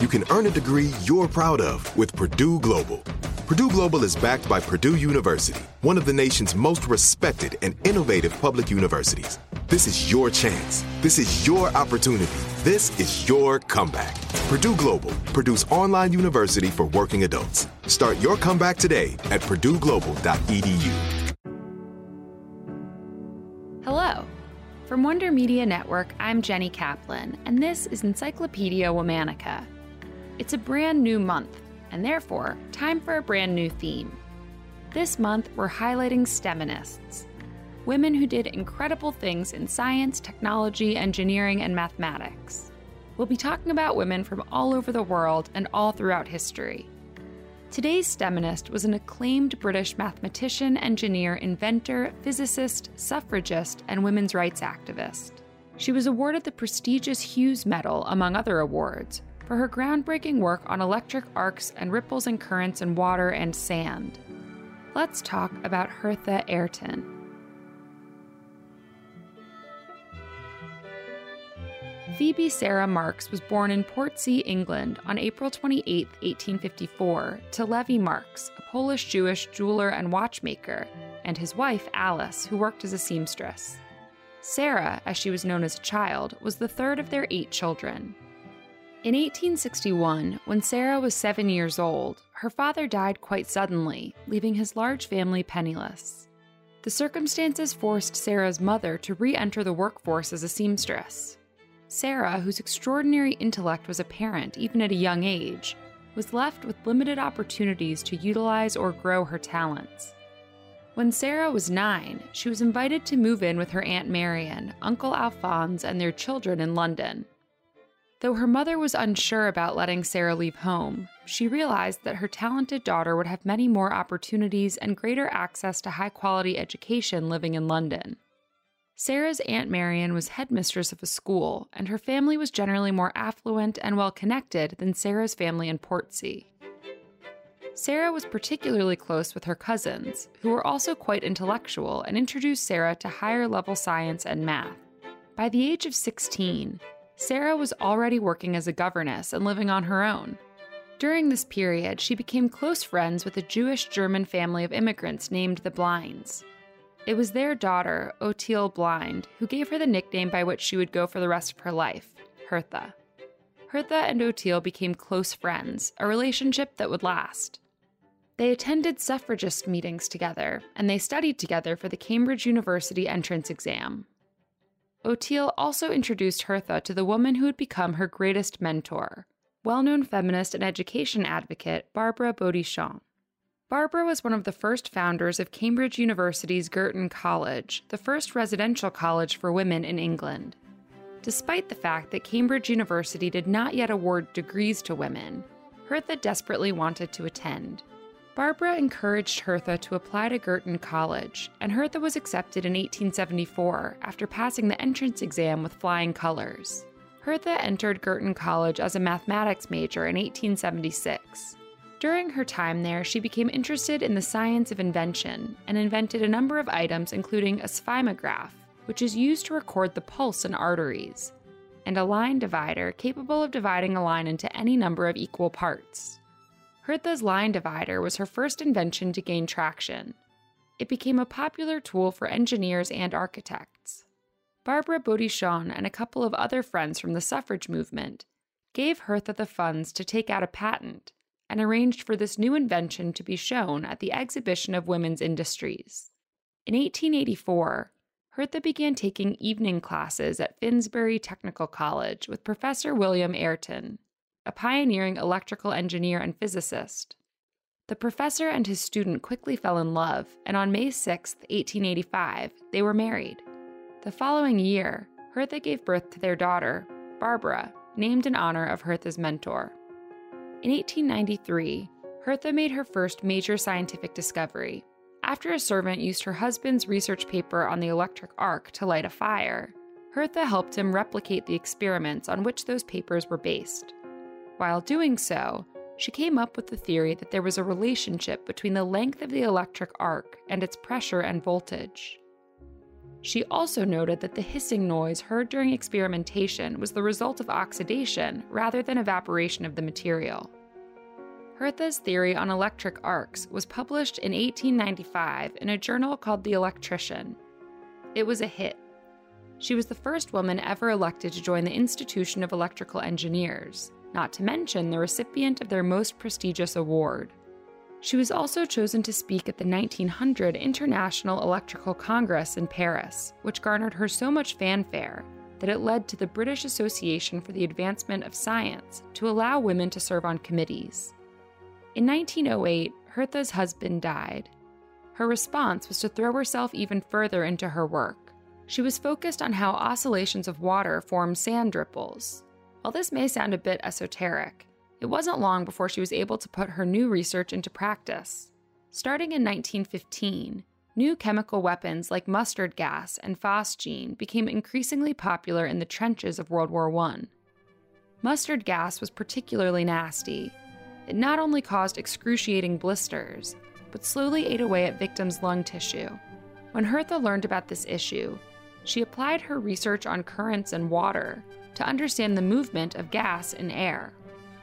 you can earn a degree you're proud of with Purdue Global. Purdue Global is backed by Purdue University, one of the nation's most respected and innovative public universities. This is your chance. This is your opportunity. This is your comeback. Purdue Global, Purdue's online university for working adults. Start your comeback today at purdueglobal.edu. Hello. From Wonder Media Network, I'm Jenny Kaplan, and this is Encyclopedia Womanica it's a brand new month, and therefore, time for a brand new theme. This month, we're highlighting STEMinists women who did incredible things in science, technology, engineering, and mathematics. We'll be talking about women from all over the world and all throughout history. Today's STEMinist was an acclaimed British mathematician, engineer, inventor, physicist, suffragist, and women's rights activist. She was awarded the prestigious Hughes Medal, among other awards, for her groundbreaking work on electric arcs and ripples and currents in water and sand. Let's talk about Hertha Ayrton. Phoebe Sarah Marks was born in Portsea, England on April 28, 1854, to Levi Marks, a Polish Jewish jeweler and watchmaker, and his wife Alice, who worked as a seamstress. Sarah, as she was known as a child, was the third of their eight children. In 1861, when Sarah was seven years old, her father died quite suddenly, leaving his large family penniless. The circumstances forced Sarah's mother to re enter the workforce as a seamstress. Sarah, whose extraordinary intellect was apparent even at a young age, was left with limited opportunities to utilize or grow her talents. When Sarah was nine, she was invited to move in with her Aunt Marion, Uncle Alphonse, and their children in London. Though her mother was unsure about letting Sarah leave home, she realized that her talented daughter would have many more opportunities and greater access to high quality education living in London. Sarah's Aunt Marion was headmistress of a school, and her family was generally more affluent and well connected than Sarah's family in Portsea. Sarah was particularly close with her cousins, who were also quite intellectual and introduced Sarah to higher level science and math. By the age of 16, Sarah was already working as a governess and living on her own. During this period, she became close friends with a Jewish German family of immigrants named the Blinds. It was their daughter, Ottilie Blind, who gave her the nickname by which she would go for the rest of her life, Hertha. Hertha and Ottilie became close friends, a relationship that would last. They attended suffragist meetings together, and they studied together for the Cambridge University entrance exam. Ottilie also introduced Hertha to the woman who would become her greatest mentor, well known feminist and education advocate Barbara Bodichon. Barbara was one of the first founders of Cambridge University's Girton College, the first residential college for women in England. Despite the fact that Cambridge University did not yet award degrees to women, Hertha desperately wanted to attend. Barbara encouraged Hertha to apply to Girton College, and Hertha was accepted in 1874 after passing the entrance exam with flying colors. Hertha entered Girton College as a mathematics major in 1876. During her time there, she became interested in the science of invention and invented a number of items, including a sphygmograph, which is used to record the pulse in arteries, and a line divider capable of dividing a line into any number of equal parts. Hertha's line divider was her first invention to gain traction. It became a popular tool for engineers and architects. Barbara Bodichon and a couple of other friends from the suffrage movement gave Hertha the funds to take out a patent and arranged for this new invention to be shown at the Exhibition of Women's Industries. In 1884, Hertha began taking evening classes at Finsbury Technical College with Professor William Ayrton, a pioneering electrical engineer and physicist. The professor and his student quickly fell in love, and on May 6, 1885, they were married. The following year, Hertha gave birth to their daughter, Barbara, named in honor of Hertha's mentor. In 1893, Hertha made her first major scientific discovery. After a servant used her husband's research paper on the electric arc to light a fire, Hertha helped him replicate the experiments on which those papers were based. While doing so, she came up with the theory that there was a relationship between the length of the electric arc and its pressure and voltage. She also noted that the hissing noise heard during experimentation was the result of oxidation rather than evaporation of the material. Hertha's theory on electric arcs was published in 1895 in a journal called The Electrician. It was a hit. She was the first woman ever elected to join the Institution of Electrical Engineers, not to mention the recipient of their most prestigious award. She was also chosen to speak at the 1900 International Electrical Congress in Paris, which garnered her so much fanfare that it led to the British Association for the Advancement of Science to allow women to serve on committees. In 1908, Hertha's husband died. Her response was to throw herself even further into her work. She was focused on how oscillations of water form sand ripples. While this may sound a bit esoteric, it wasn't long before she was able to put her new research into practice. Starting in 1915, new chemical weapons like mustard gas and phosgene became increasingly popular in the trenches of World War I. Mustard gas was particularly nasty. It not only caused excruciating blisters, but slowly ate away at victims' lung tissue. When Hertha learned about this issue, she applied her research on currents and water to understand the movement of gas in air.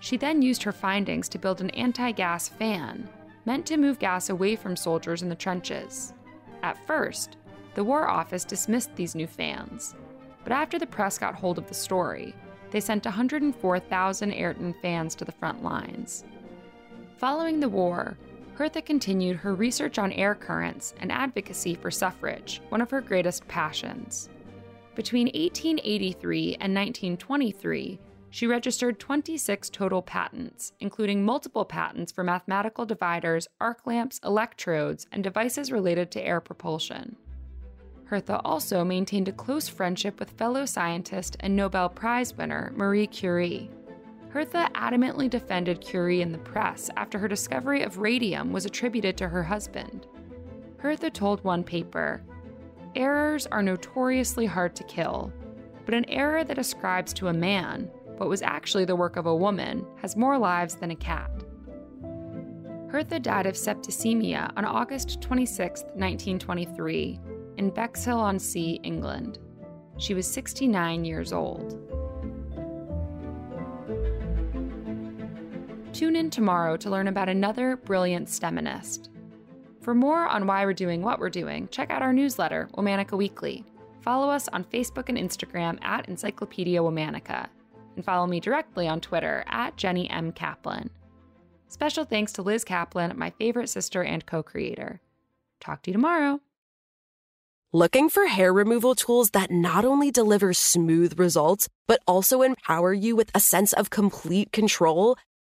She then used her findings to build an anti gas fan, meant to move gas away from soldiers in the trenches. At first, the War Office dismissed these new fans, but after the press got hold of the story, they sent 104,000 Ayrton fans to the front lines. Following the war, Hertha continued her research on air currents and advocacy for suffrage, one of her greatest passions. Between 1883 and 1923, she registered 26 total patents, including multiple patents for mathematical dividers, arc lamps, electrodes, and devices related to air propulsion. Hertha also maintained a close friendship with fellow scientist and Nobel Prize winner Marie Curie. Hertha adamantly defended Curie in the press after her discovery of radium was attributed to her husband. Hertha told one paper Errors are notoriously hard to kill, but an error that ascribes to a man what was actually the work of a woman, has more lives than a cat. Hertha died of septicemia on August 26, 1923, in Bexhill on Sea, England. She was 69 years old. Tune in tomorrow to learn about another brilliant STEMinist. For more on why we're doing what we're doing, check out our newsletter, Womanica Weekly. Follow us on Facebook and Instagram at Encyclopedia Womanica and follow me directly on Twitter at Jenny M. Kaplan. Special thanks to Liz Kaplan, my favorite sister and co creator. Talk to you tomorrow. Looking for hair removal tools that not only deliver smooth results, but also empower you with a sense of complete control?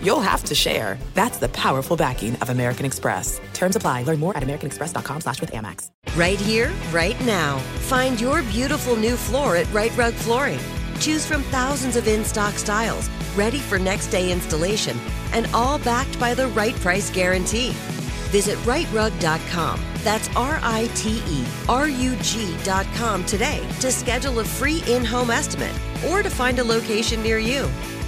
you'll have to share. That's the powerful backing of American Express. Terms apply. Learn more at americanexpress.com slash with Amex. Right here, right now. Find your beautiful new floor at Rite Rug Flooring. Choose from thousands of in-stock styles, ready for next day installation, and all backed by the right price guarantee. Visit riterug.com. That's R I T E R U G.com today to schedule a free in home estimate or to find a location near you.